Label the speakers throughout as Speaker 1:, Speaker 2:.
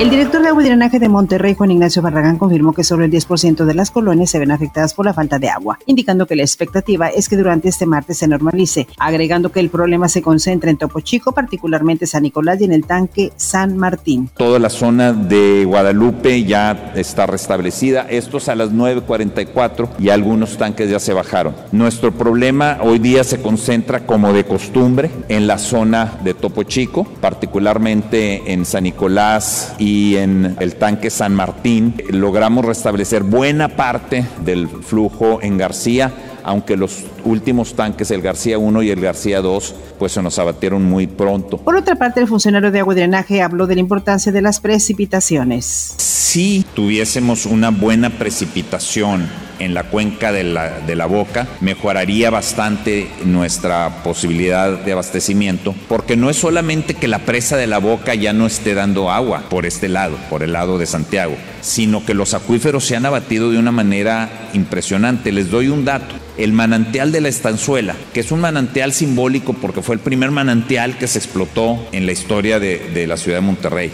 Speaker 1: El director de agua y drenaje de Monterrey, Juan Ignacio Barragán, confirmó que sobre el 10% de las colonias se ven afectadas por la falta de agua, indicando que la expectativa es que durante este martes se normalice, agregando que el problema se concentra en Topo Chico, particularmente San Nicolás y en el tanque San Martín.
Speaker 2: Toda la zona de Guadalupe ya está restablecida, estos a las 9.44 y algunos tanques ya se bajaron. Nuestro problema hoy día se concentra como de costumbre en la zona de Topo Chico, particularmente en San Nicolás y y en el tanque San Martín logramos restablecer buena parte del flujo en García, aunque los últimos tanques, el García 1 y el García 2, pues se nos abatieron muy pronto.
Speaker 1: Por otra parte, el funcionario de agua y drenaje habló de la importancia de las precipitaciones.
Speaker 2: Si tuviésemos una buena precipitación en la cuenca de la, de la boca, mejoraría bastante nuestra posibilidad de abastecimiento, porque no es solamente que la presa de la boca ya no esté dando agua por este lado, por el lado de Santiago, sino que los acuíferos se han abatido de una manera impresionante. Les doy un dato. El manantial de la estanzuela, que es un manantial simbólico porque fue el primer manantial que se explotó en la historia de, de la ciudad de Monterrey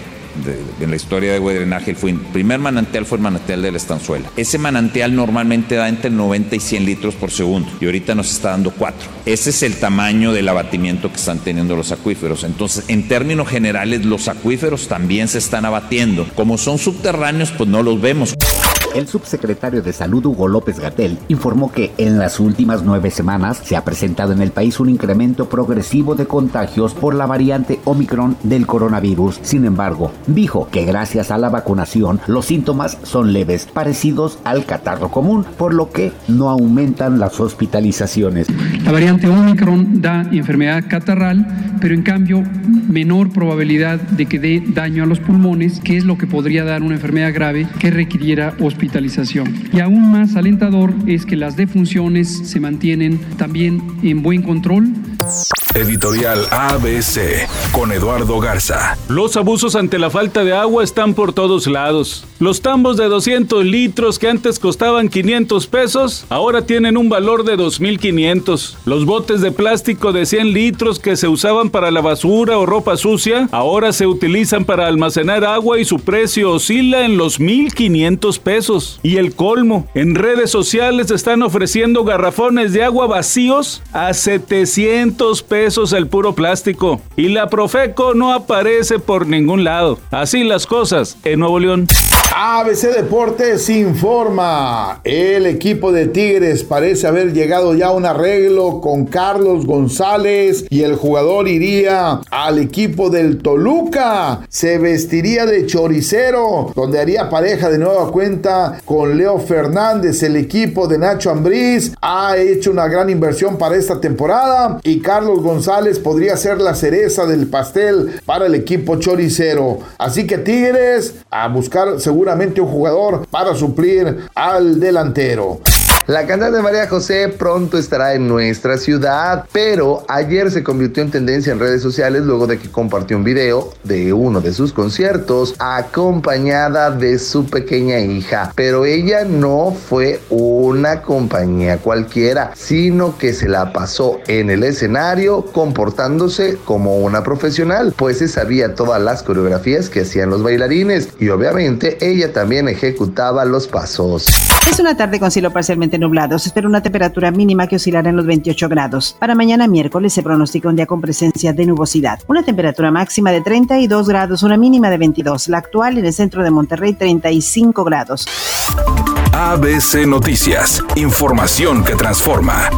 Speaker 2: en la historia de drenaje, el, el primer manantial fue el manantial de la estanzuela. Ese manantial normalmente da entre 90 y 100 litros por segundo y ahorita nos está dando 4. Ese es el tamaño del abatimiento que están teniendo los acuíferos. Entonces, en términos generales, los acuíferos también se están abatiendo. Como son subterráneos, pues no los vemos.
Speaker 3: El subsecretario de Salud Hugo López Gatel informó que en las últimas nueve semanas se ha presentado en el país un incremento progresivo de contagios por la variante Omicron del coronavirus. Sin embargo, dijo que gracias a la vacunación los síntomas son leves, parecidos al catarro común, por lo que no aumentan las hospitalizaciones.
Speaker 4: La variante Omicron da enfermedad catarral, pero en cambio menor probabilidad de que dé daño a los pulmones, que es lo que podría dar una enfermedad grave que requiriera hospitalización y aún más alentador es que las defunciones se mantienen también en buen control
Speaker 5: Editorial ABC con Eduardo Garza.
Speaker 6: Los abusos ante la falta de agua están por todos lados. Los tambos de 200 litros que antes costaban 500 pesos, ahora tienen un valor de 2.500. Los botes de plástico de 100 litros que se usaban para la basura o ropa sucia, ahora se utilizan para almacenar agua y su precio oscila en los 1.500 pesos. Y el colmo, en redes sociales están ofreciendo garrafones de agua vacíos a 700 pesos el puro plástico. Y la Profeco no aparece por ningún lado. Así las cosas en Nuevo León.
Speaker 7: ABC Deportes informa. El equipo de Tigres parece haber llegado ya a un arreglo con Carlos González y el jugador iría al equipo del Toluca. Se vestiría de choricero, donde haría pareja de nueva cuenta con Leo Fernández. El equipo de Nacho Ambriz ha hecho una gran inversión para esta temporada y Carlos González podría ser la cereza del pastel para el equipo choricero. Así que Tigres a buscar seguramente un jugador para suplir al delantero.
Speaker 8: La cantante María José pronto estará en nuestra ciudad, pero ayer se convirtió en tendencia en redes sociales luego de que compartió un video de uno de sus conciertos acompañada de su pequeña hija. Pero ella no fue una compañía cualquiera, sino que se la pasó en el escenario comportándose como una profesional, pues se sabía todas las coreografías que hacían los bailarines y obviamente ella también ejecutaba los pasos.
Speaker 1: Es una tarde con cielo parcialmente nublado. Se espera una temperatura mínima que oscilará en los 28 grados. Para mañana miércoles se pronostica un día con presencia de nubosidad. Una temperatura máxima de 32 grados, una mínima de 22. La actual en el centro de Monterrey 35 grados.
Speaker 5: ABC Noticias. Información que transforma.